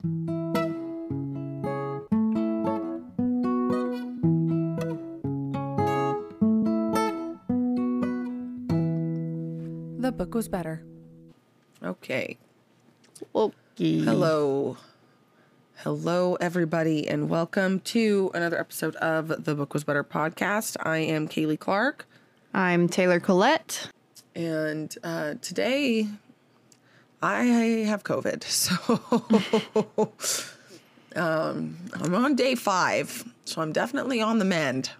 The book was better. Okay. Okay. Hello. Hello, everybody, and welcome to another episode of the Book Was Better podcast. I am Kaley Clark, I'm Taylor Collette. and uh, today I have COVID. So um, I'm on day five, so I'm definitely on the mend.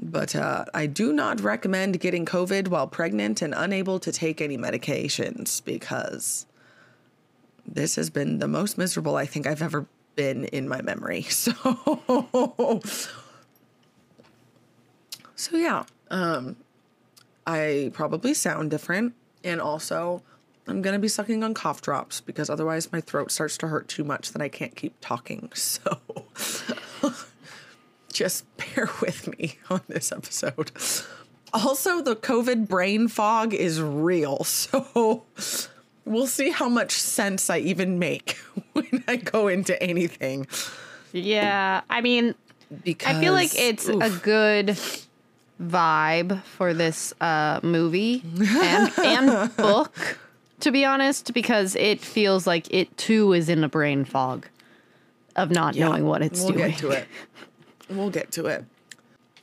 But uh, I do not recommend getting COVID while pregnant and unable to take any medications because this has been the most miserable I think I've ever been in my memory. So, so yeah, um, I probably sound different, and also I'm gonna be sucking on cough drops because otherwise my throat starts to hurt too much that I can't keep talking. So. just bear with me on this episode. Also, the COVID brain fog is real. So we'll see how much sense I even make when I go into anything. Yeah, I mean, Because I feel like it's a good vibe for this uh, movie and, and book, to be honest, because it feels like it too is in a brain fog of not yeah, knowing what it's doing. we'll get to it. We'll get to it.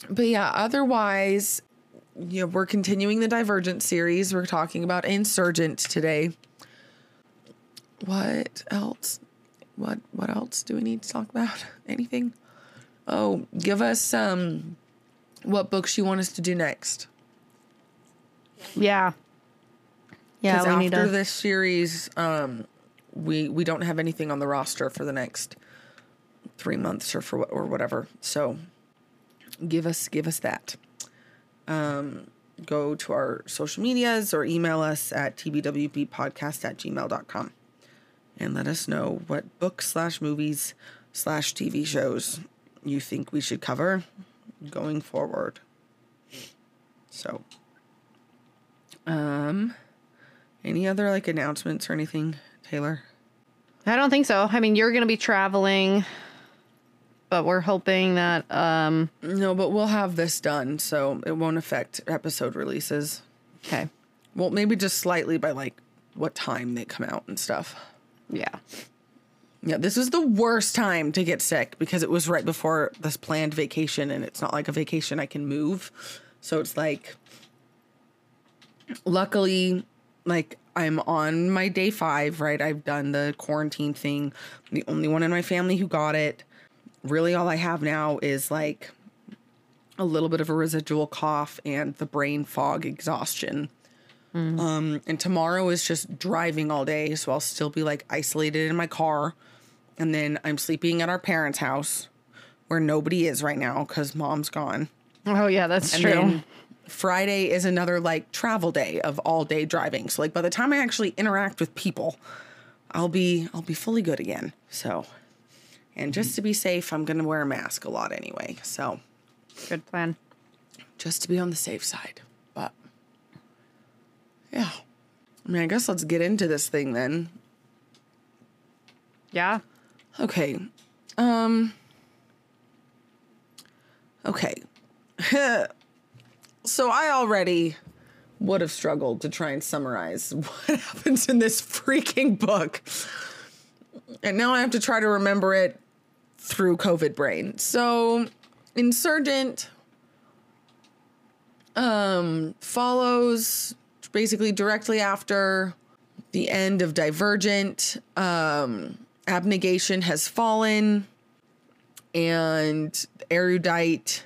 But yeah, otherwise, yeah, we're continuing the Divergent series. We're talking about Insurgent today. What else? What what else do we need to talk about? Anything? Oh, give us um what books you want us to do next. Yeah. Yeah, we need after to. this series, um, we we don't have anything on the roster for the next three months or for or whatever. So give us give us that. Um, go to our social medias or email us at tbwbpodcast at gmail.com and let us know what books slash movies slash TV shows you think we should cover going forward. So um any other like announcements or anything, Taylor? I don't think so. I mean, you're going to be traveling, but we're hoping that. um No, but we'll have this done, so it won't affect episode releases. Okay. Well, maybe just slightly by like what time they come out and stuff. Yeah. Yeah, this is the worst time to get sick because it was right before this planned vacation, and it's not like a vacation I can move. So it's like, luckily, like I'm on my day five, right? I've done the quarantine thing. I'm the only one in my family who got it. Really, all I have now is like a little bit of a residual cough and the brain fog exhaustion. Um, and tomorrow is just driving all day, so I'll still be like isolated in my car. And then I'm sleeping at our parents' house where nobody is right now because mom's gone. Oh, yeah, that's And true. Friday is another like travel day of all day driving. So like by the time I actually interact with people, I'll be I'll be fully good again. So and just to be safe, I'm gonna wear a mask a lot anyway. So Good plan. just to be on the safe side. But yeah. I mean, I guess let's get into this thing then. Yeah. Okay. Um Okay. so I already would have struggled to try and summarize what happens in this freaking book. And now I have to try to remember it through COVID brain. So Insurgent um follows basically directly after the end of Divergent. Um abnegation has fallen and erudite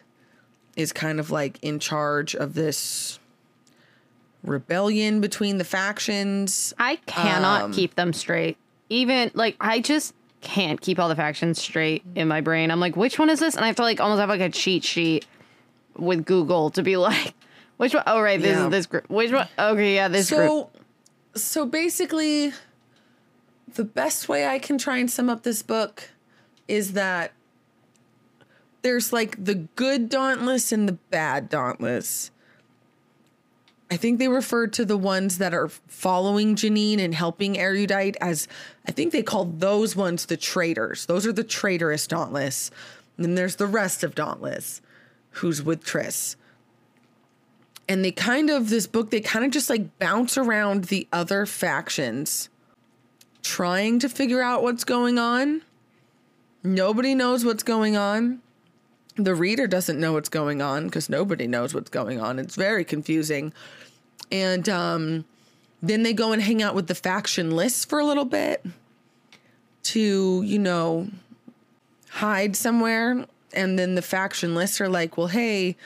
is kind of like in charge of this rebellion between the factions I cannot Um, keep them straight. Even like I just can't keep all the factions straight in my brain. I'm like, which one is this? And I have to like almost have like a cheat sheet with Google to be like, which one? Oh, right, this Yeah. is this group. Which one? Okay, yeah, this group. so so basically the best way i can try and sum up this book is that there's like the good dauntless and the bad dauntless I think they refer to the ones that are following Janine and helping Erudite as I think they call those ones the traitors. Those are the traitorous Dauntless. And then there's the rest of Dauntless, who's with Tris. And they kind of this book they kind of just like bounce around the other factions trying to figure out what's going on. Nobody knows what's going on. The reader doesn't know what's going on because nobody knows what's going on. It's very confusing. And um, then they go and hang out with the faction lists for a little bit to, you know, hide somewhere. And then the faction lists are like, well, hey,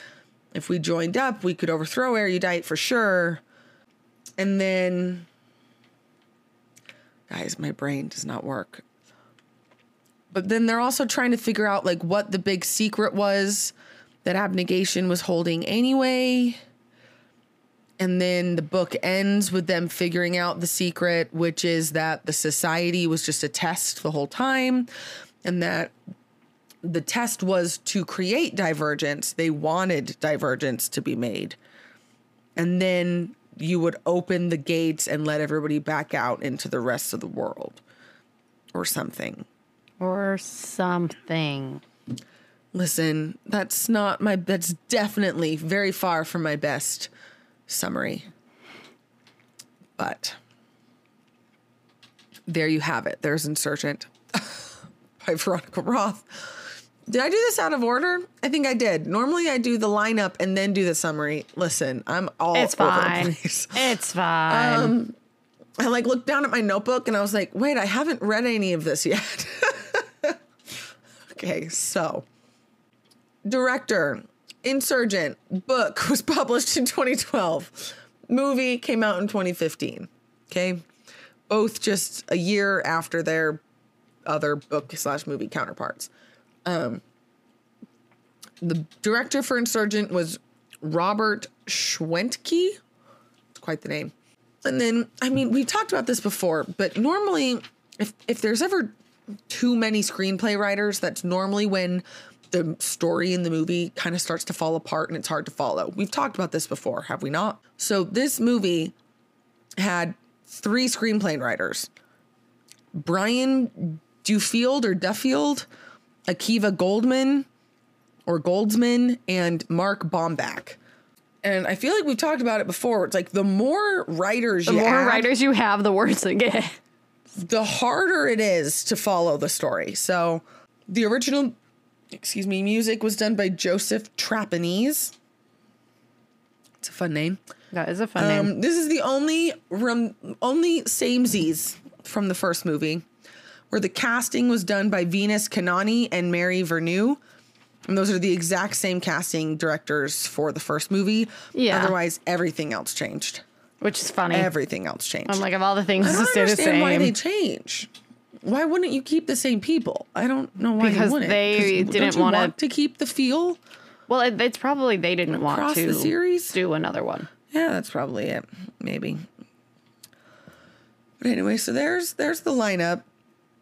if we joined up, we could overthrow Erudite for sure. And then, guys, my brain does not work. But then they're also trying to figure out like what the big secret was that abnegation was holding anyway. And then the book ends with them figuring out the secret, which is that the society was just a test the whole time and that the test was to create divergence. They wanted divergence to be made. And then you would open the gates and let everybody back out into the rest of the world or something. Or something. Listen, that's not my, that's definitely very far from my best summary. But there you have it. There's Insurgent by Veronica Roth. Did I do this out of order? I think I did. Normally I do the lineup and then do the summary. Listen, I'm all It's over fine. the place. It's fine. Um, I like looked down at my notebook and I was like, wait, I haven't read any of this yet. okay, so director, Insurgent, book was published in 2012. Movie came out in 2015. Okay. Both just a year after their other book slash movie counterparts. Um, the director for Insurgent was Robert Schwentke. It's quite the name. And then, I mean, we talked about this before, but normally, if if there's ever too many screenplay writers, that's normally when the story in the movie kind of starts to fall apart and it's hard to follow. We've talked about this before, have we not? So this movie had three screenplay writers: Brian Dufield or Duffield, Akiva Goldman or Goldsman, and Mark Bomback. And I feel like we've talked about it before. It's like the more writers the more add, writers you have, the worse it gets. The harder it is to follow the story. So the original, excuse me, music was done by Joseph Trapanese. It's a fun name. That is a fun name. Um, this is the only rem- only samesies from the first movie, where the casting was done by Venus Kanani and Mary Vernieu. And those are the exact same casting directors for the first movie. Yeah. Otherwise, everything else changed. Which is funny. Everything else changed. I'm like, of all the things I to don't stay the understand same. why they change. Why wouldn't you keep the same people? I don't know why Because you wouldn't. they didn't wanna- want to keep the feel. well, it, it's probably they didn't want to the series? do another one. Yeah, that's probably it. Maybe. But anyway, so there's there's the lineup.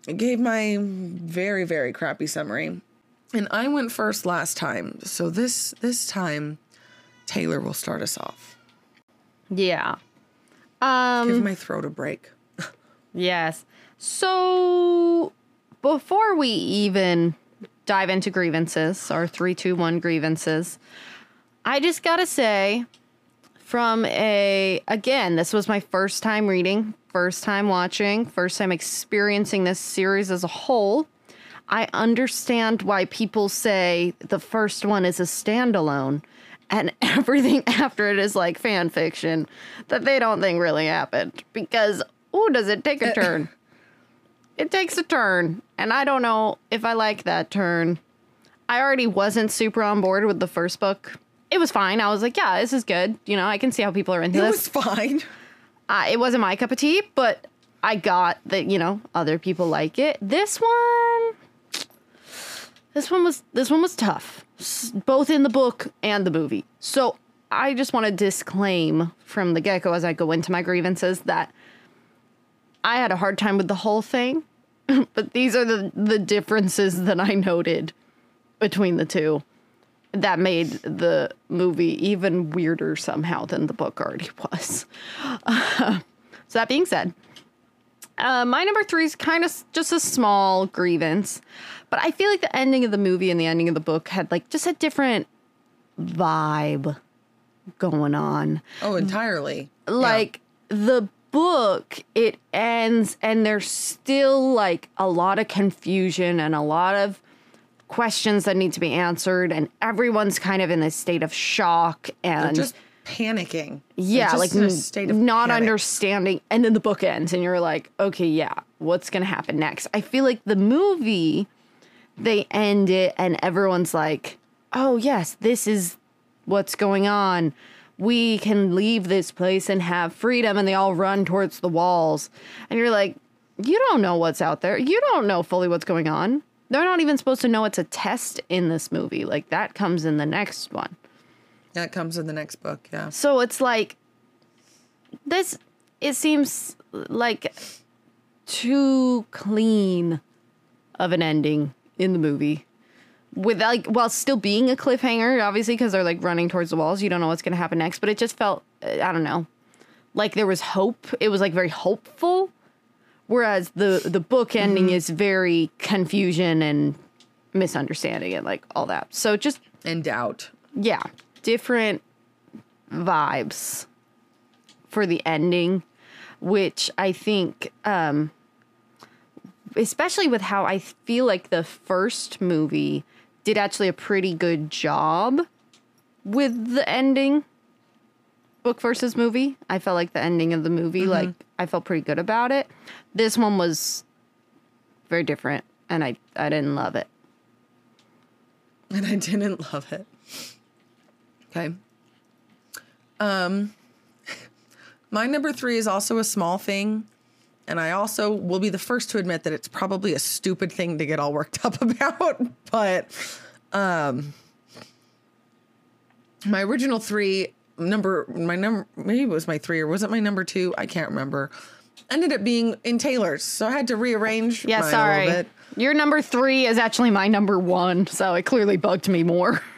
I gave my very very crappy summary, and I went first last time. So this this time, Taylor will start us off. Yeah. Um. Give my throat a break. Yes. So before we even dive into grievances, our three, two, one grievances, I just gotta say, from a again, this was my first time reading, first time watching, first time experiencing this series as a whole. I understand why people say the first one is a standalone and everything after it is like fan fiction that they don't think really happened. Because oh does it take a turn? It takes a turn and i don't know if i like that turn. I already wasn't super on board with the first book. It was fine. I was like yeah this is good. You know i can see how people are into this. It was fine. uh, it wasn't my cup of tea, but I got that you know other people like it. This one, this one was this one was tough, both in the book and the movie. So I just want to disclaim from the get go as I go into my grievances that I had a hard time with the whole thing, but these are the the differences that I noted between the two. that made the movie even weirder somehow than the book already was. so that being said, uh, my number three is kind of just a small grievance, but I feel like the ending of the movie and the ending of the book had like just a different vibe going on. Oh, entirely. Yeah. Like the book, it ends and there's still like a lot of confusion and a lot of questions that need to be answered, and everyone's kind of in this state of shock and They're just panicking. Yeah, like in state of not panic. understanding. And then the book ends, and you're like, okay, yeah, what's gonna happen next? I feel like the movie, they end it, and everyone's like, oh yes, this is what's going on. We can leave this place and have freedom, and they all run towards the walls, and you're like, you don't know what's out there. You don't know fully what's going on. They're not even supposed to know it's a test in this movie. Like that comes in the next one. That comes in the next book. Yeah. So it's like this it seems like too clean of an ending in the movie. With like while still being a cliffhanger, obviously because they're like running towards the walls, you don't know what's going to happen next, but it just felt I don't know. Like there was hope. It was like very hopeful. Whereas the the book mm-hmm. ending is very confusion and misunderstanding and like all that. So just And doubt. yeah, different vibes for the ending, which I think, um, especially with how I feel like the first movie did actually a pretty good job with the ending. Book versus movie. I felt like the ending of the movie, like I felt pretty good about it. This one was very different, and I I didn't love it. and I didn't love it. Okay. Um my number 3 is also a small thing and I also will be the first to admit that it's probably a stupid thing to get all worked up about, but um my original 3 number my number maybe it was my 3 or was it my number 2? I can't remember. Ended up being in Taylor's, so I had to rearrange Yeah, sorry. little bit. Your number three is actually my number one, so it clearly bugged me more.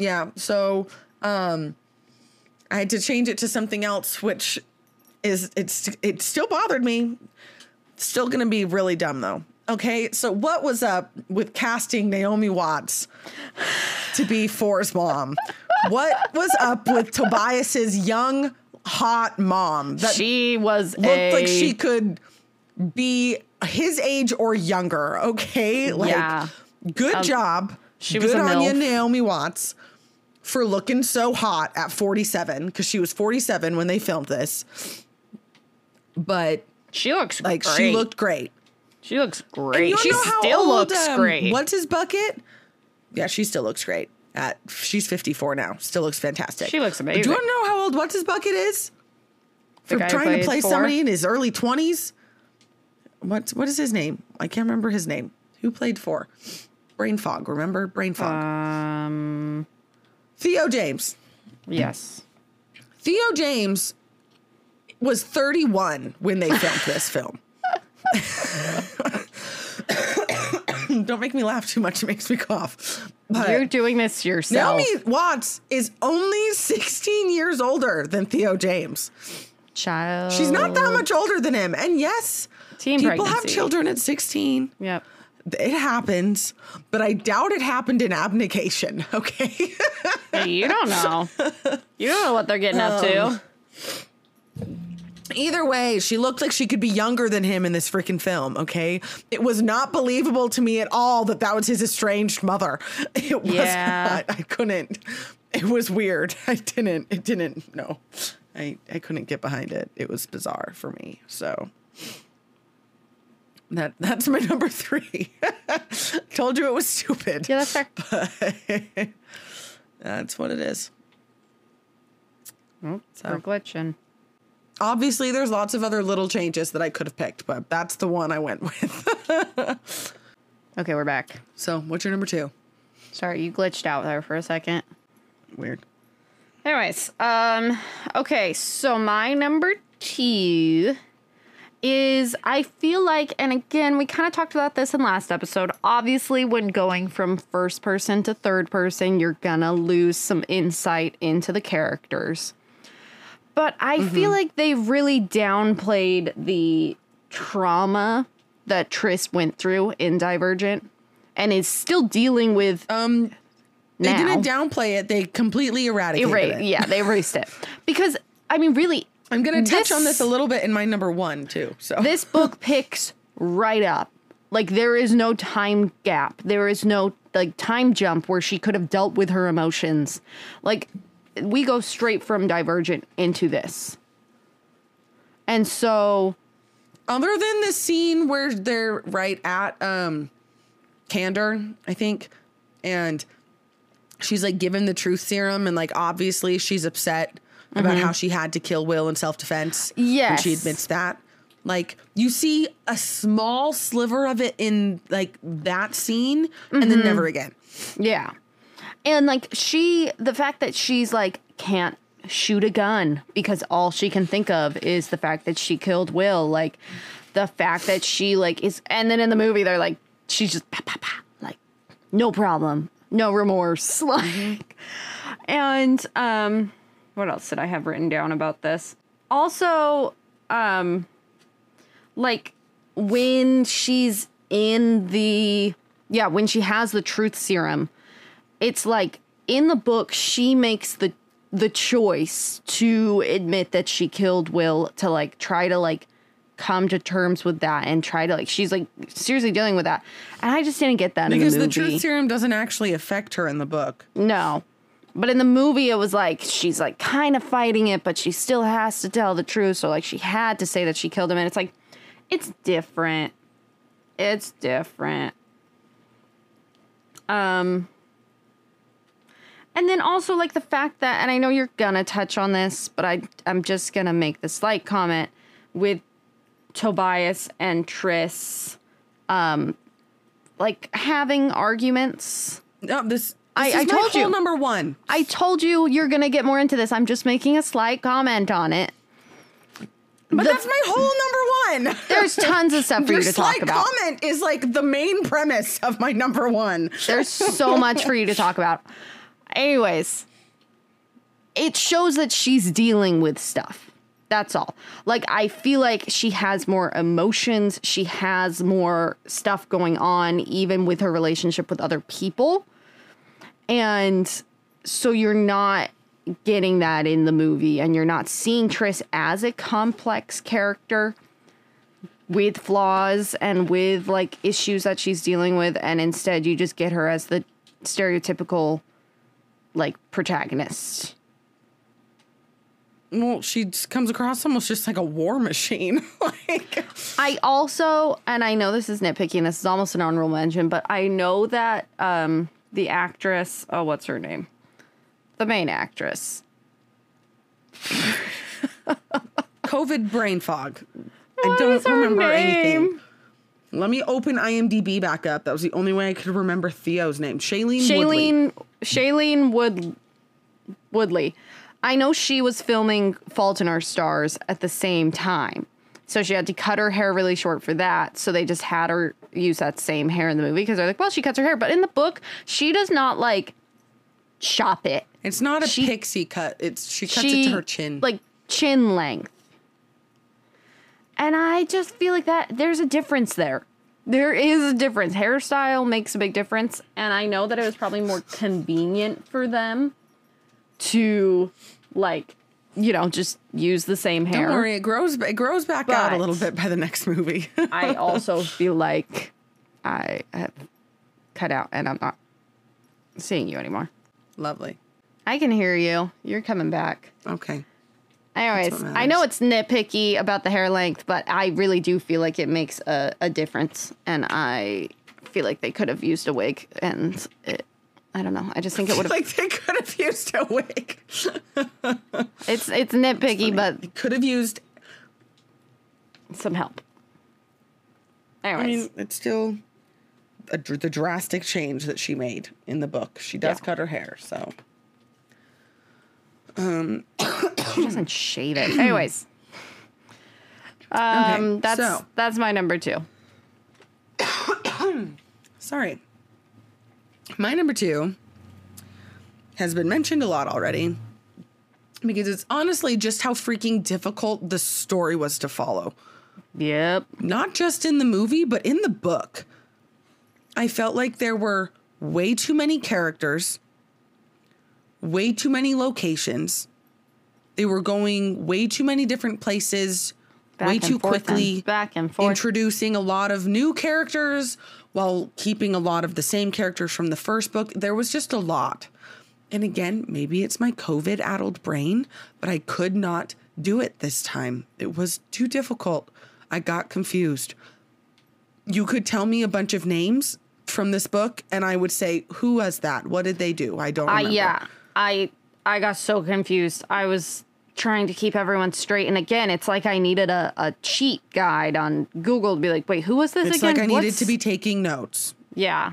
Yeah. So um I had to change it to something else, which is it's it still bothered me. Still gonna be really dumb though. Okay, so what was up with casting Naomi Watts to be Four's mom? What was up with Tobias's young, hot mom that She was looked a like she could be his age or younger? Okay, like Yeah. good job. she good was on you, Naomi Watts, Four looking so hot at 47 because she was 47 when they filmed this. But she looks like great. she looked great. she looks great. you She know how still old, looks um, great. What's his bucket? Yeah, she still looks great. At she's 54 now. Still looks fantastic. She looks But Do you want to know how old What's his bucket is? The Four trying to play somebody in his early 20s. What what is his name? I can't remember his name. Who played for? Brain fog. Remember brain fog? Um. Theo James. Yes. Theo James was 31 when they filmed this film. Don't make me laugh too much. It makes me cough. But You're doing this yourself. Naomi Watts is only 16 years older than Theo James. Child. She's not that much older than him. And yes, Teen people have children at 16. Yep. It happens, but I doubt it happened in abnegation. Okay. You don't know. You don't know what they're getting up Um, to. Either way, she looked like she could be younger than him in this freaking film, okay? It was not believable to me at all that that was his estranged mother. It was Yeah. not. I couldn't. It was weird. I didn't. It didn't. No. I, I couldn't get behind it. It was bizarre for me. So that that's my number three. Told you it was stupid. Yeah, that's fair. But That's what it is. Oh, So. we're glitching. Obviously, there's lots of other little changes that I could have picked, but that's the one I went with. Okay, we're back. so, what's your number two? Sorry, you glitched out there for a second. Weird. Anyways, um, okay, so my number two is I feel like, and again, we kind of talked about this in last episode. Obviously, when going from first person to third person, you're gonna lose some insight into the characters. But I feel like they really downplayed the trauma that Tris went through in Divergent and is still dealing with Um, they didn't downplay it. They completely eradicated Erase, it. yeah, they erased it. Because, I mean, really, I'm gonna touch This- on this a little bit in my number one too. So this book picks right up. Like there is no time gap. There is no like time jump where she could have dealt with her emotions. Like we go straight from Divergent into this. And so other than the scene where they're right at um candor i think and she's like given the truth serum and like obviously she's upset about how she had to kill will in self-defense when Mm-hmm. Yes. she admits that like you see a small sliver of it in like that scene and Mm-hmm. then never again Yeah. And like she, the fact that she's like can't shoot a gun because all she can think of is the fact that she killed Will. Like the fact that she like is, and then in the movie they're like she's just pa pa pa, like no problem, no remorse, like. And um, what else did I have written down about this? Also, um, like when she's in the yeah when she has the truth serum it's like in the book she makes the the choice to admit that she killed will to like try to like come to terms with that and try to like she's like seriously dealing with that. And i just didn't get that because in the the truth serum doesn't actually affect her in the book. No but in the movie it was like she's like kind of fighting it but she still has to tell the truth. So like she had to say that she killed him. And it's like it's different. It's different. Um and then also like the fact that and i know you're gonna touch on this but i i'm just gonna make the slight comment with tobias and tris um like having arguments. No this, this I- I my told you. number one I told you you're gonna get more into this. I'm just making a slight comment on it. but The- that's my whole number one There's tons of stuff for Your you to talk slight about. comment is like the main premise of my number one. There's so much for you to talk about. Anyways, it shows that she's dealing with stuff. That's all. Like I feel like she has more emotions, she has more stuff going on even with her relationship with other people. And so you're not getting that in the movie and you're not seeing Tris as a complex character with flaws and with like issues that she's dealing with and instead you just get her as the stereotypical like protagonist. Well, she comes across almost just like a war machine. like, I also, and I know this is nitpicking, this is almost an honorable mention, but I know that um, the actress, oh, what's her name? The main actress. COVID brain fog. I don't remember name? anything. Let me open IMDb back up. That was the only way I could remember Theo's name. Shailene. Woodley. Shailene, Shailene Wood, Woodley. I know she was filming Fault in Our Stars at the same time. So she had to cut her hair really short for that. So they just had her use that same hair in the movie because they're like, well, she cuts her hair. But in the book, she does not like chop it. It's not a She- pixie cut. It's she cuts she it to her chin. like chin length. And I just feel like that there's a difference there. There is a difference. Hairstyle makes a big difference, and I know that it was probably more convenient for them to like, you know, just use the same hair. don't worry, it grows. It grows back out a little bit by the next movie. I also feel like I have cut out and I'm not seeing you anymore. Lovely. I can hear you. You're coming back. Okay. Anyways, I know it's nitpicky about the hair length, but I really do feel like it makes a, a difference. And I feel like they could have used a wig. And it, I don't know. I just think it would have. Like they could have used a wig. It's it's nitpicky, but Could have used. some help. I mean, it's still a, the drastic change that she made in the book. She does Yeah. cut her hair, so um, she doesn't shave it. Anyways, Um, Okay, that's so- that's my number two. Sorry. My number two has been mentioned a lot already because it's honestly just how freaking difficult the story was to follow. Yep. Not just in the movie, but in the book. I felt like there were way too many characters, way too many locations. They were going way too many different places, Back way too quickly back and forth. introducing a lot of new characters while keeping a lot of the same characters from the first book. There was just a lot. And again, maybe it's my COVID addled brain, but I could not do it this time. It was too difficult. I got confused. You could tell me a bunch of names from this book, and I would say, Who was that? What did they do? I don't remember. yeah. I I got so confused. I was trying to keep everyone straight, and again, it's like I needed a, a cheat guide on Google to be like, wait, who was this It's again? It's like I needed What's-" to be taking notes Yeah,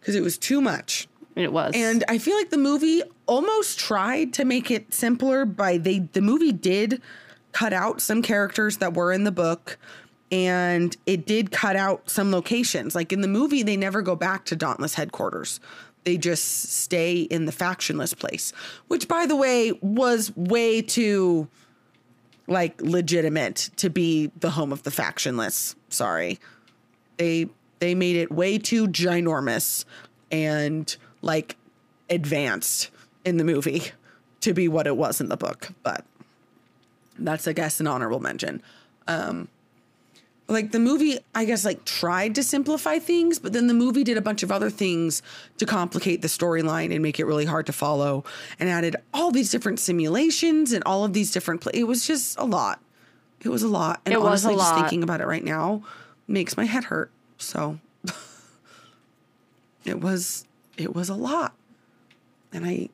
because it was too much. it was. And I feel like the movie almost tried to make it simpler by they the movie did cut out some characters that were in the book and it did cut out some locations. Like in the movie they never go back to Dauntless headquarters. They just stay in the factionless place, which by the way was way too like legitimate to be the home of the factionless. Sorry they they made it way too ginormous and like advanced in the movie to be what it was in the book but that's i guess an honorable mention um like the movie i guess like tried to simplify things but then the movie did a bunch of other things to complicate the storyline and make it really hard to follow and added all these different simulations and all of these different pla- it was just a lot. It was a lot. And It was a honestly just lot. thinking about it right now makes my head hurt. So it was it was a lot. And i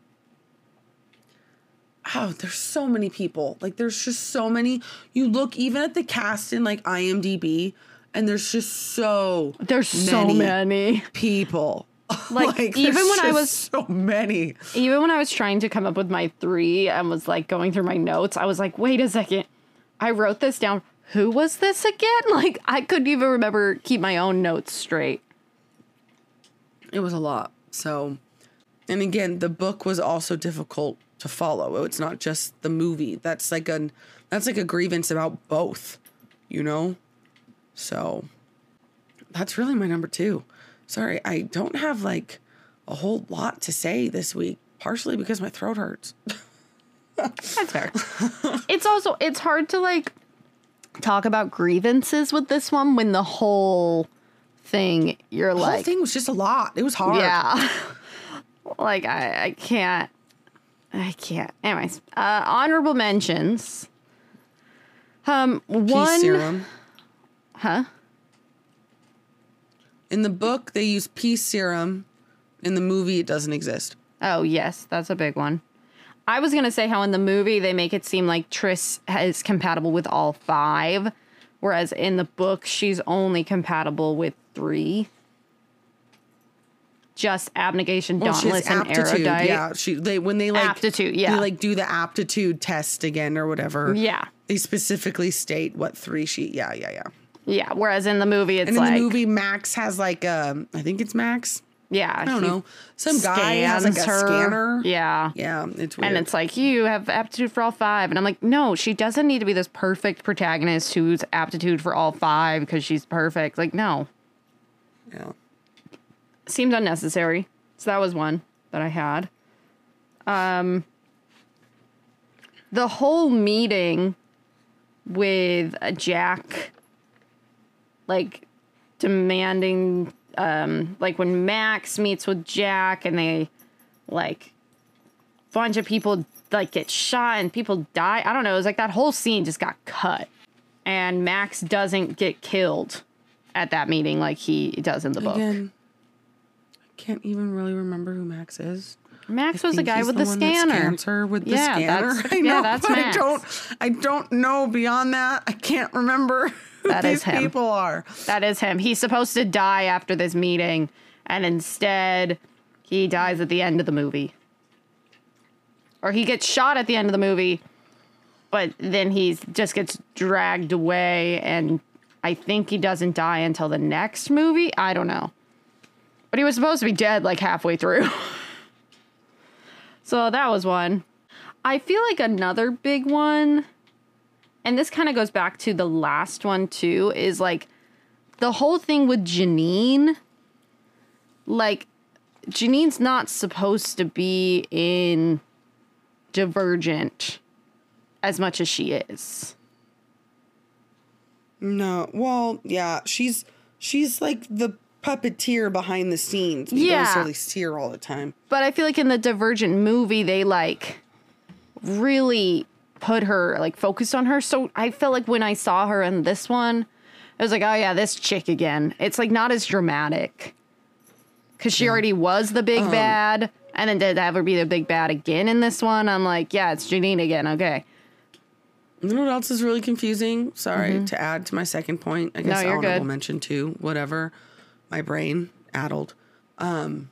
oh there's so many people like there's just so many you look even at the cast in like imdb and there's just so There's so many. people Like, there's even when I was- so many Even when I was trying to come up with my three and was like going through my notes, I was like, wait a second. I wrote this down. Who was this again? Like, I couldn't even remember keep my own notes straight. it was a lot so and again the book was also difficult to follow. It's not just the movie. That's like a that's like a grievance about both you know? So that's really my number two. Sorry i don't have like a whole lot to say this week partially because my throat hurts. That's fair. it's also it's hard to like talk about grievances with this one when the whole thing you're the whole like thing was just a lot. It was hard. Yeah. Like I, I can't i can't. Anyways uh honorable mentions. Um Peace one serum. Huh? In the book they use peace serum. In the movie it doesn't exist. Oh yes that's a big one. I was gonna say how in the movie they make it seem like tris is compatible with all five whereas in the book she's only compatible with three just abnegation Well, dauntless and aptitude. erudite Yeah, she they when they like Aptitude, yeah. they like do the aptitude test again or whatever. Yeah. they specifically state what three she. Yeah, yeah, yeah. yeah whereas in the movie it's And in like the movie, Max has like um, I think it's Max. yeah I don't know. Some guy has like a her. scanner. yeah yeah, it's weird. And it's like, you have aptitude for all five. And I'm like, no, she doesn't need to be this perfect protagonist who's aptitude for all five because she's perfect. Like, no. yeah. Seemed unnecessary. So that was one that I had. Um the whole meeting with Jack like demanding um like when Max meets with Jack and they like bunch of people like get shot and people die. I don't know. It was like that whole scene just got cut. And Max doesn't get killed at that meeting like he does in the book. Again, can't even really remember who Max is. Max I was the guy with the, that scanner. scans her with the Yeah, scanner. that's- I yeah, know, that's but Max. I don't. I don't know beyond that. I can't remember who That these is him. people are. That is him. He's supposed to die after this meeting, and instead, he dies at the end of the movie. Or he gets shot at the end of the movie, but then he just gets dragged away, and I think he doesn't die until the next movie. I don't know. But he was supposed to be dead like halfway through. so that was one. I feel like another big one, and this kind of goes back to the last one too, is like the whole thing with Janine. Like, Janine's not supposed to be in Divergent as much as she is. No, well, yeah, she's she's like the puppeteer behind the scenes. We Yeah. don't necessarily see her all the time. But I feel like in the Divergent movie, they like really put her, like focused on her. So I felt like when I saw her in this one, I was like, oh yeah, this chick again. It's like not as dramatic. Cause she already was the big bad. And then did have her be the big bad again in this one? I'm like, yeah, it's Janine again. Okay. You know what else is really confusing? Sorry to add to my second point. I guess Mm-hmm. you're honorable good. mention too. Whatever. My brain addled. Um,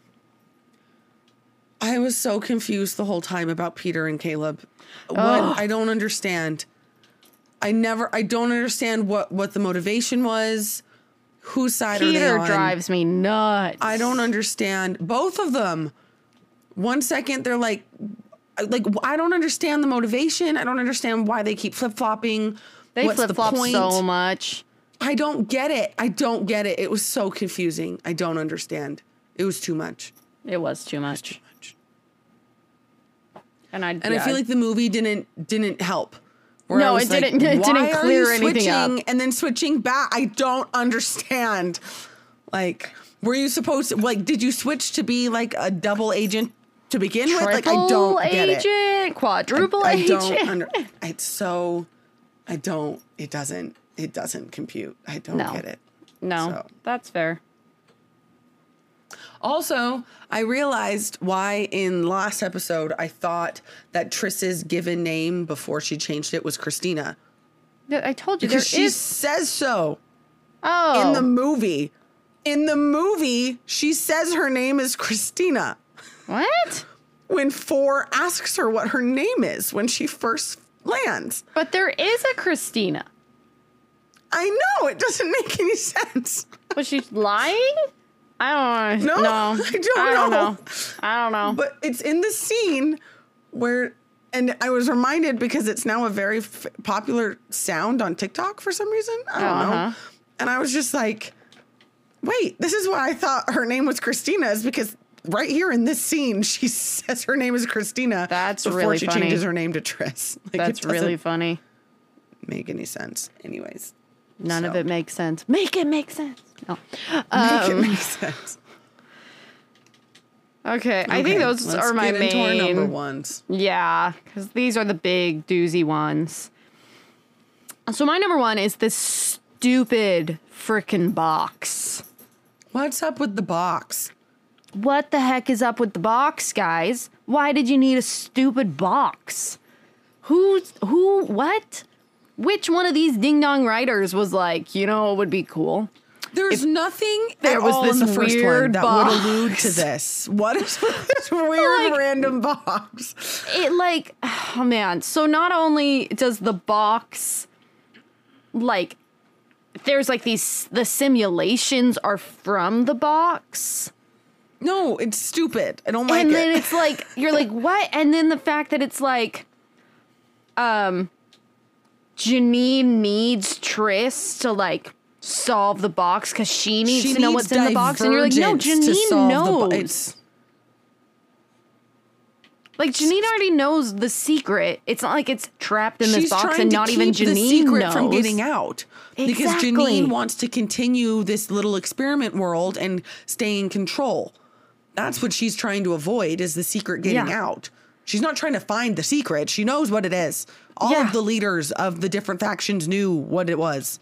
I was so confused the whole time about Peter and Caleb. What I don't understand. I never. I don't understand what what the motivation was. Whose side are they Peter drives me nuts. I don't understand both of them. One second they're like, like I don't understand the motivation. I don't understand why they keep flip flopping. They flip flop so much. I don't get it. I don't get it. It was so confusing. I don't understand. It was too much. It was too much. And I And I feel like the movie didn't didn't help. No, I it didn't- it didn't clear anything up." switching And then switching back. I don't understand. Like, were you supposed to like did you switch to be like a double agent to begin with? Like I don't get it. agent, quadruple I agent. don't under it's so I don't it doesn't it doesn't compute. I don't No. get it. no, So. that's fair. Also, I realized why in last episode I thought that Tris's given name before she changed it was Christina. Yeah, I told you Because she there is. says so Oh, in the oh. movie. In the movie, she says her name is Christina what? when Four asks her what her name is when she first lands. But there is a Christina. I know, it doesn't make any sense. Was she lying? I don't know. No, no, I don't I don't know. know. I don't know. But it's in the scene where, and I was reminded because it's now a very f- popular sound on TikTok for some reason. I don't Uh-huh. know. And I was just like, wait, this is why I thought her name was Christina, is because right here in this scene, she says her name is Christina. That's before really she funny. changes her name to Tris. Like, That's really funny. make any sense. Anyways, None of it makes sense. Make it make sense. No. make Um, it make sense. Okay, I think those are my get into our number main. ones. Yeah, because these are the big doozy ones. So my number one is this stupid freaking box. What's up with the box? What the heck is up with the box, guys? Why did you need a stupid box? Who's who? What? Which one of these ding dong writers was like, you know, it would be cool? There's nothing there was this in the first one that would allude to this. What is this weird Like- random box? it like oh man so not only does the box like there's like these the simulations are from the box No, it's stupid. I don't like and it. then it's like you're like what and then the fact that it's like um Janine needs Tris to like solve the box because she needs She to know needs what's in the box and you're like no Janine the knows like Janine already knows the secret it's not like it's trapped in this she's box and not even the Janine secret knows from getting out. Because Exactly. Janine wants to continue this little experiment world and stay in control. That's what she's trying to avoid is the secret getting Yeah. out. She's not trying to find the secret. She knows what it is. All Yeah. of the leaders of the different factions knew what it was.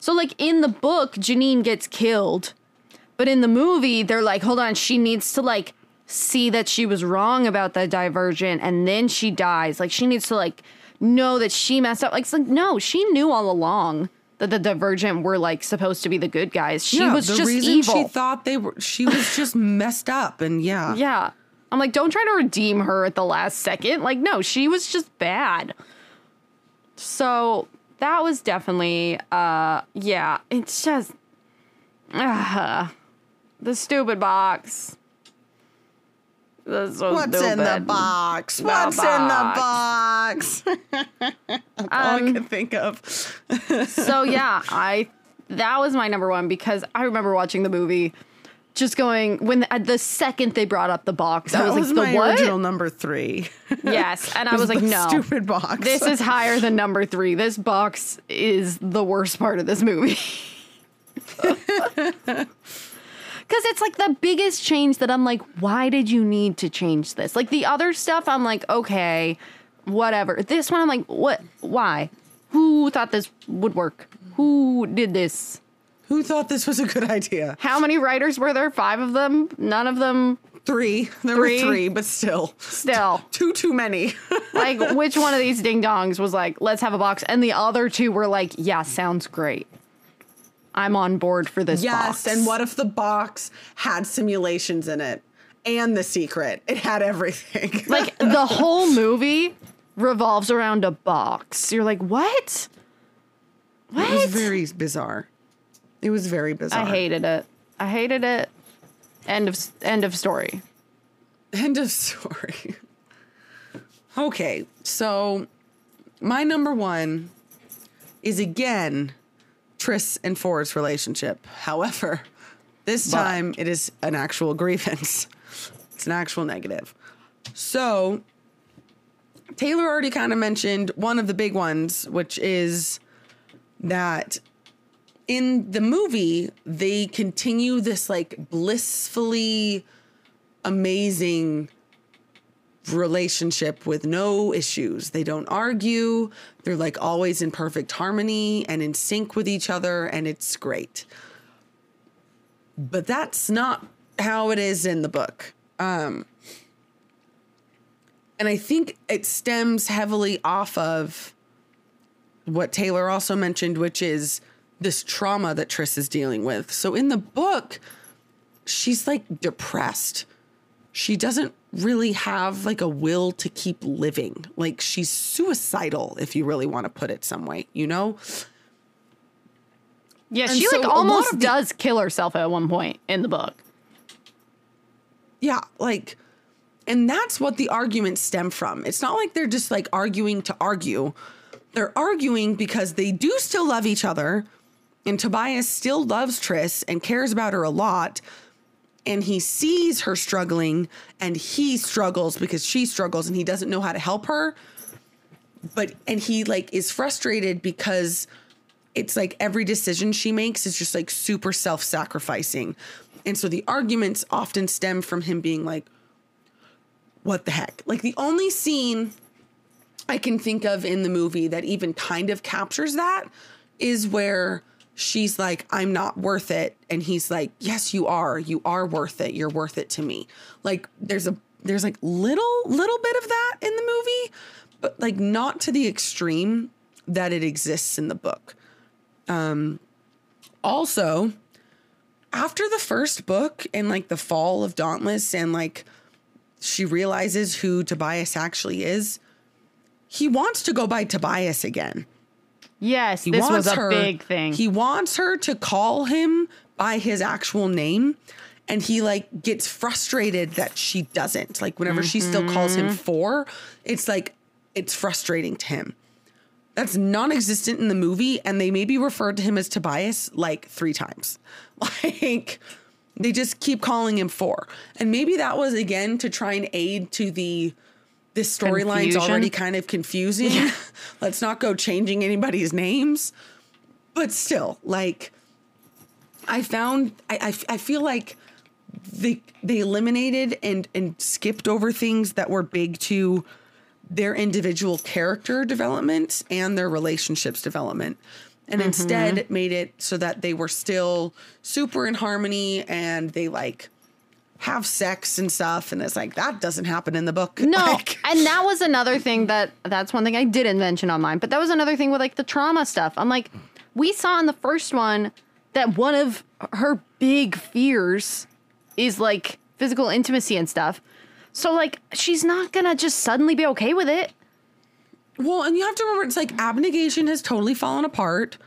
So like in the book, Janine gets killed, but in the movie, they're like, hold on, she needs to like see that she was wrong about the divergent, and then she dies. Like she needs to like know that she messed up. Like it's like no, she knew all along that the divergent were like supposed to be the good guys. She was the just reason evil. she thought they were she was just messed up and yeah. yeah. I'm like, don't try to redeem her at the last second. Like, no, she was just bad. So that was definitely, uh, yeah, it's just, uh, the stupid box. That's so What's in the box? The What's in the box? That's all I Um, can think of. so yeah, I that was my number one because I remember watching the movie, just going when at the second they brought up the box, I was, was, like, my the what? original number three. Yes, and I was like, no, stupid box. this is higher than number three. This box is the worst part of this movie. Because it's like the biggest change that I'm like, why did you need to change this? Like the other stuff, I'm like, okay, whatever. This one, I'm like, what? Why? Who thought this would work? Who did this? Who thought this was a good idea? How many writers were there? Five of them? None of them Three. There Three. were three, but still. still. Too too many. like, which one of these ding dongs was like, let's have a box? And the other two were like, yeah, sounds great. I'm on board for this yes, box. and what if the box had simulations in it? And the secret. It had everything. like the whole movie revolves around a box. You're like, what? it What? was very bizarre. It was very bizarre. I hated it. I hated it. End of end of story. End of story. okay, so my number one is again Tris and Four's relationship. However, this But- time it is an actual grievance. It's an actual negative. So Taylor already kind of mentioned one of the big ones, which is that in the movie, they continue this like blissfully amazing relationship with no issues. They don't argue. They're like always in perfect harmony and in sync with each other, and it's great. But that's not how it is in the book. Um, and I think it stems heavily off of what Taylor also mentioned, which is this trauma that Tris is dealing with. So in the book, she's like depressed. She doesn't really have like a will to keep living. Like she's suicidal, if you really want to put it some way, you know? Yeah, And she so like almost the- does kill herself at one point in the book. Yeah, like, and that's what the arguments stem from. It's not like they're just like arguing to argue. They're arguing because they do still love each other, and Tobias still loves Tris and cares about her a lot. And he sees her struggling, and he struggles because she struggles, and he doesn't know how to help her. But and he like is frustrated because it's like every decision she makes is just like super self-sacrificing. And so the arguments often stem from him being like, what the heck? Like the only scene I can think of in the movie that even kind of captures that is where she's like, I'm not worth it. And he's like, Yes, you are. You are worth it. You're worth it to me. Like there's a there's like little little bit of that in the movie, but like not to the extreme that it exists in the book. Um also, after the first book and like the fall of Dauntless and like she realizes who Tobias actually is, he wants to go by Tobias again. Yes, He this wants was a her, big thing. He wants her to call him by his actual name. And he like gets frustrated that she doesn't. Like whenever she still calls Mm-hmm. him four, it's like it's frustrating to him. That's non-existent in the movie, and they maybe referred to him as Tobias like three times. Like they just keep calling him four. And maybe that was again to try and aid to the this storyline's already kind of confusing. Let's not go changing anybody's names. But still, like I found I, I, I feel like they they eliminated and and skipped over things that were big to their individual character development and their relationships development and instead mm-hmm. made it so that they were still super in harmony and they like have sex and stuff and it's like that doesn't happen in the book No, Like, and that was another thing that that's one thing I didn't mention online but that was another thing with like the trauma stuff. I'm like, we saw in the first one that one of her big fears is like physical intimacy and stuff. So like she's not gonna just suddenly be okay with it. Well, and you have to remember, it's like abnegation has totally fallen apart.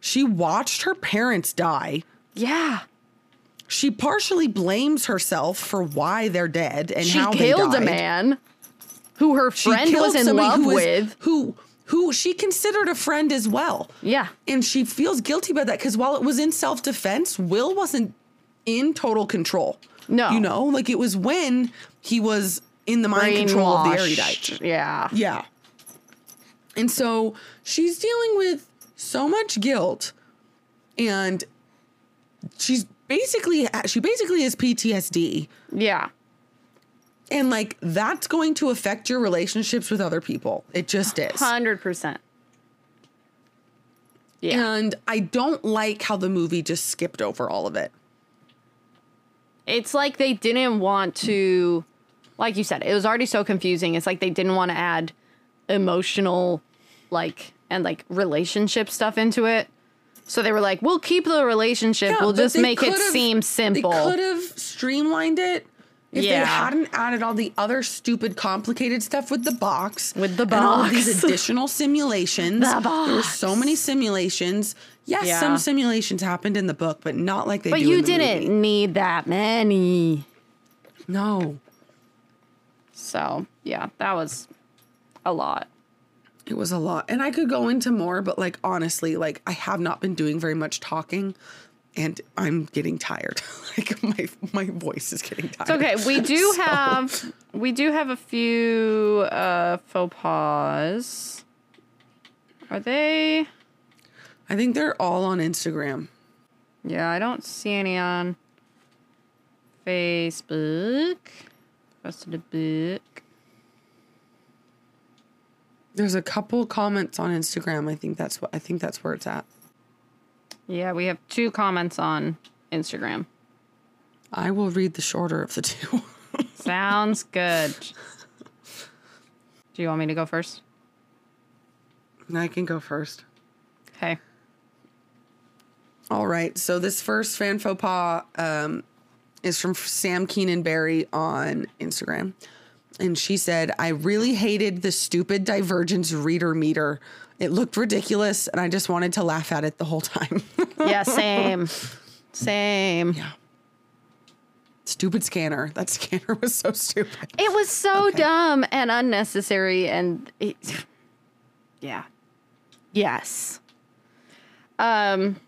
She watched her parents die. Yeah. She partially blames herself for why they're dead and how She how killed a man who her friend was in love who with. who who she considered a friend as well. Yeah. And she feels guilty about that because while it was in self defense, Will wasn't in total control. No. You know, like it was when he was in the mind control of the erudite. Yeah. Yeah. And so she's dealing with so much guilt and she's basically she basically has PTSD Yeah. and like that's going to affect your relationships with other people. It just is. 100%. Yeah. And I don't like how the movie just skipped over all of it. It's like they didn't want to, like you said, it was already so confusing. It's like they didn't want to add emotional, like, and like relationship stuff into it. So they were like, we'll keep the relationship. Yeah, we'll just make it seem simple. They could have streamlined it if Yeah. they hadn't added all the other stupid, complicated stuff with the box. With the box, And all of these additional simulations. The box. There were so many simulations. Yes, Yeah. some simulations happened in the book, but not like they but do you the didn't movie. need that many. No. So, yeah, that was a lot. It was a lot. And I could go into more, but like honestly, like I have not been doing very much talking and I'm getting tired. like my my voice is getting tired. It's okay. We do So- have we do have a few uh faux pas. Are they I think they're all on Instagram. Yeah, I don't see any on Facebook. Rest of the book. There's a couple comments on Instagram. I think that's what I think that's where it's at. Yeah, we have two comments on Instagram. I will read the shorter of the two. Sounds good. Do you want me to go first? I can go first. Okay. All right. So this first fan faux pas um, is from Sam Keenan Barry on Instagram. And she said, I really hated the stupid Divergence reader meter. It looked ridiculous, and I just wanted to laugh at it the whole time. Yeah, same. Same. yeah. Stupid scanner. That scanner was so stupid. It was so Okay. dumb and unnecessary and it, yeah. Yes. Um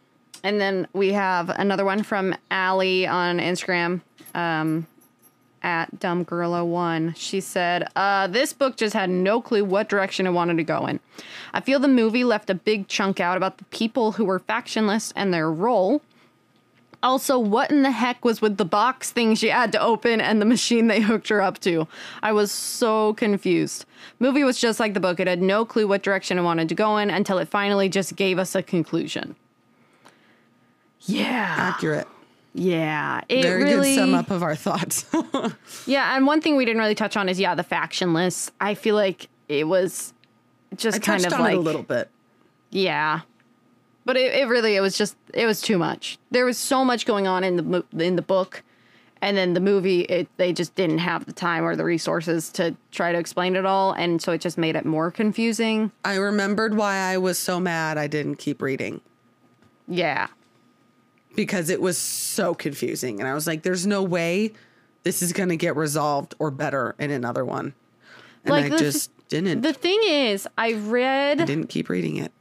and then we have another one from Allie on Instagram um at dumbgirl01. She said, uh, this book just had no clue what direction it wanted to go in. I feel the movie left a big chunk out about the people who were factionless and their role. Also, what in the heck was with the box thing she had to open and the machine they hooked her up to? I was so confused. Movie was just like the book. It had no clue what direction it wanted to go in until it finally just gave us a conclusion. Yeah. Accurate. Yeah. It Very really good sum up of our thoughts. Yeah, and one thing we didn't really touch on is yeah, the factionless. I feel like it was just I kind of like it a little bit. yeah. But it, it really it was just it was too much. There was so much going on in the in the book and then the movie it they just didn't have the time or the resources to try to explain it all and so it just made it more confusing. I remembered why I was so mad I didn't keep reading Yeah. Because it was so confusing. And I was like, there's no way this is going to get resolved or better in another one. And Like I the just didn't. The thing is, I read I didn't keep reading it.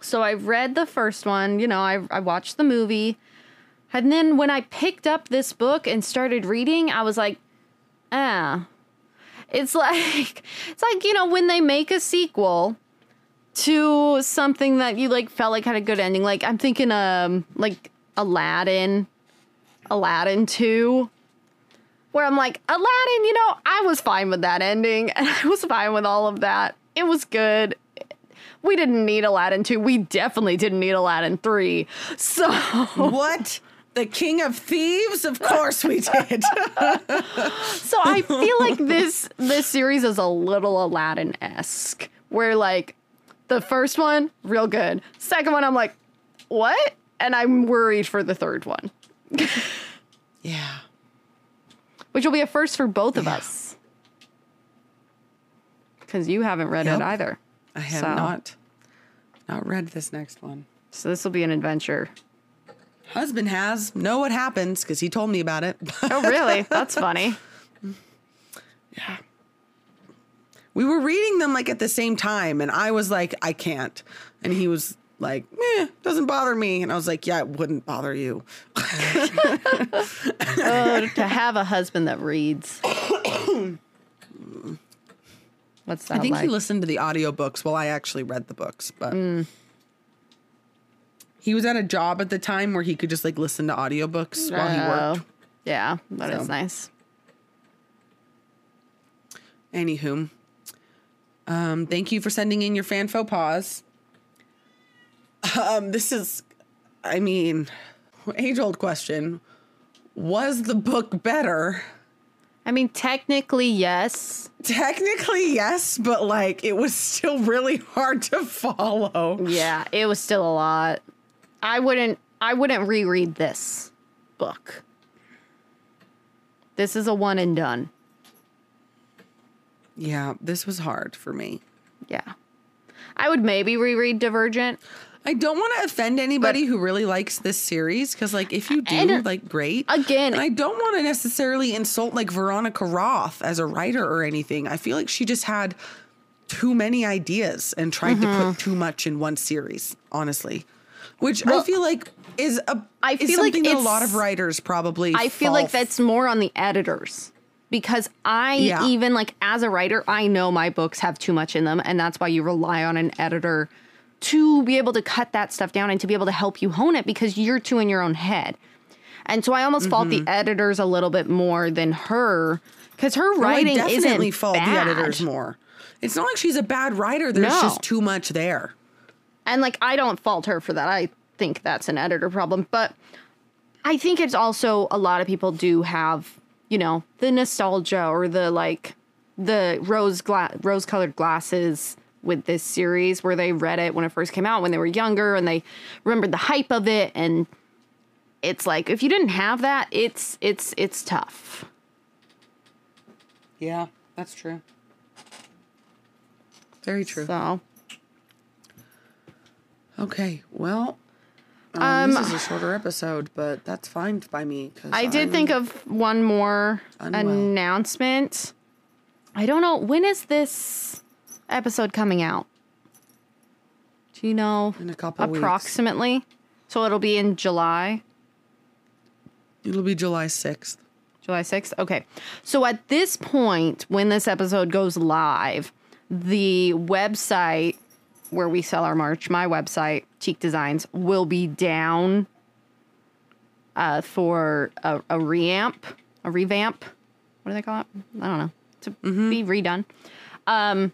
So I read the first one, you know, I, I watched the movie. And then when I picked up this book and started reading, I was like, ah. It's like it's like, you know, when they make a sequel to something that you like felt like had a good ending. Like I'm thinking um like Aladdin, Aladdin 2. Where I'm like, Aladdin, you know, I was fine with that ending and I was fine with all of that. It was good we didn't need Aladdin 2. We definitely didn't need Aladdin 3. So, what? The King of Thieves? Of course we did. so I feel like this this series is a little Aladdin-esque where like the first one real good. Second one I'm like, "What?" And I'm worried for the third one, yeah. which will be a first for both of us. Cuz you haven't read it either. I have So- not not read this next one. So this will be an adventure. Husband has know what happens because he told me about it. Oh, really? That's funny. Yeah. We were reading them like at the same time, and I was like, I can't, and he was like, eh, doesn't bother me, and I was like, yeah, it wouldn't bother you. Oh, to have a husband that reads. What's that I think like? he listened to the audiobooks while I actually read the books, but he was at a job at the time where he could just like listen to audiobooks while he worked. Oh, Yeah, that is So. nice. Anywho, um, thank you for sending in your fan faux pas. Um, this is, I mean, age old question. Was the book better? I mean, technically, yes. Technically, yes, but like it was still really hard to follow. Yeah, it was still a lot. I wouldn't. I wouldn't reread this book. This is a one and done. Yeah, this was hard for me. Yeah, I would maybe reread Divergent. I don't want to offend anybody who really likes this series because, like, if you do, And, like, great. again- And I don't want to necessarily insult like Veronica Roth as a writer or anything. I feel like she just had too many ideas and tried to Mm-hmm. put too much in one series. Honestly, which I feel like is a I feel like something that a lot of writers probably. I feel like that's more on the editors because I Yeah. even like as a writer, I know my books have too much in them, and that's why you rely on an editor to be able to cut that stuff down and to be able to help you hone it because you're too in your own head. And so I almost fault Mm-hmm. the editors a little bit more than her because her Well, writing I definitely isn't fault bad. the editors more. It's not like she's a bad writer. There's No. just too much there. And like I don't fault her for that. I think that's an editor problem, but I think it's also a lot of people do have, you know, the nostalgia or the like the rose gla- rose colored glasses with this series where they read it when it first came out when they were younger and they remembered the hype of it and it's like if you didn't have that, it's it's it's tough. Yeah, that's true. Very true. So, Okay, well, um, this is a shorter episode, but that's fine by me. Cause I did I'm- think of one more unwell. announcement. I don't know when is this episode coming out. Do you know In a couple weeks. approximately? So it'll be in July, it'll be July sixth. July 6th. Okay. So at this point when this episode goes live, the website where we sell our merch, my website, Cheek Designs, will be down uh, for a, a reamp, a revamp. What do they call it? I don't know. To be redone. Um,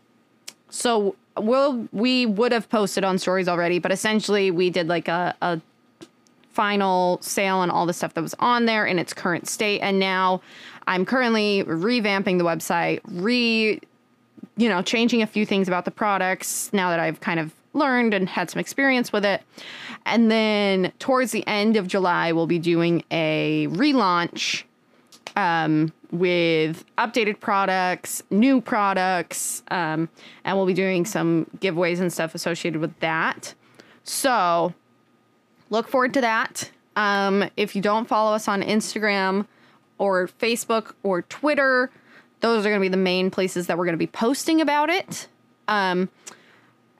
so we'll we would have posted on stories already, but essentially we did like a, a final sale on all the stuff that was on there in its current state, and now I'm currently revamping the website, re you know, changing a few things about the products now that I've kind of learned and had some experience with it. And then towards the end of July, we'll be doing a relaunch um, with updated products, new products, um, and we'll be doing some giveaways and stuff associated with that. So look forward to that. Um, if you don't follow us on Instagram or Facebook or Twitter, those are going to be the main places that we're going to be posting about it. Um,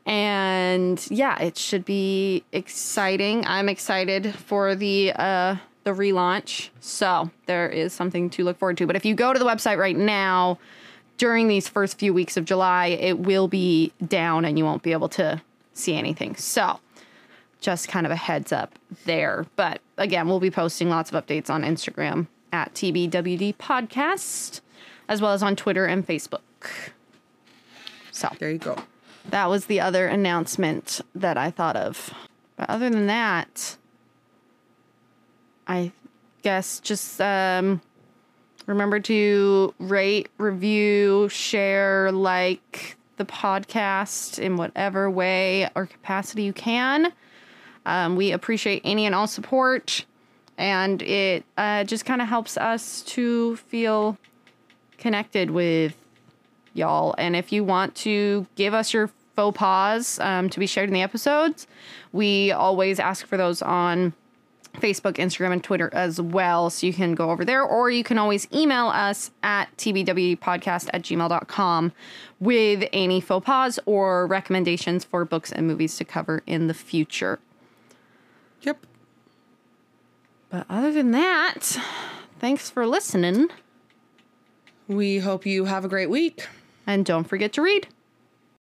and yeah, it should be exciting. I'm excited for the uh, the relaunch. So there is something to look forward to. But if you go to the website right now, during these first few weeks of July, it will be down and you won't be able to see anything. So just kind of a heads up there. But again, we'll be posting lots of updates on Instagram at TBWB Podcast, as well as on Twitter and Facebook. So There you go. that was the other announcement that I thought of. But other than that, I guess just um, remember to rate, review, share, like the podcast in whatever way or capacity you can. Um, we appreciate any and all support, and it uh, just kind of helps us to feel connected with y'all. And if you want to give us your faux pas um, to be shared in the episodes, we always ask for those on Facebook, Instagram, and Twitter as well. So you can go over there, or you can always email us at tbwpodcast at gmail.com with any faux pas or recommendations for books and movies to cover in the future. Yep. But other than that, thanks for listening. We hope you have a great week. And don't forget to read.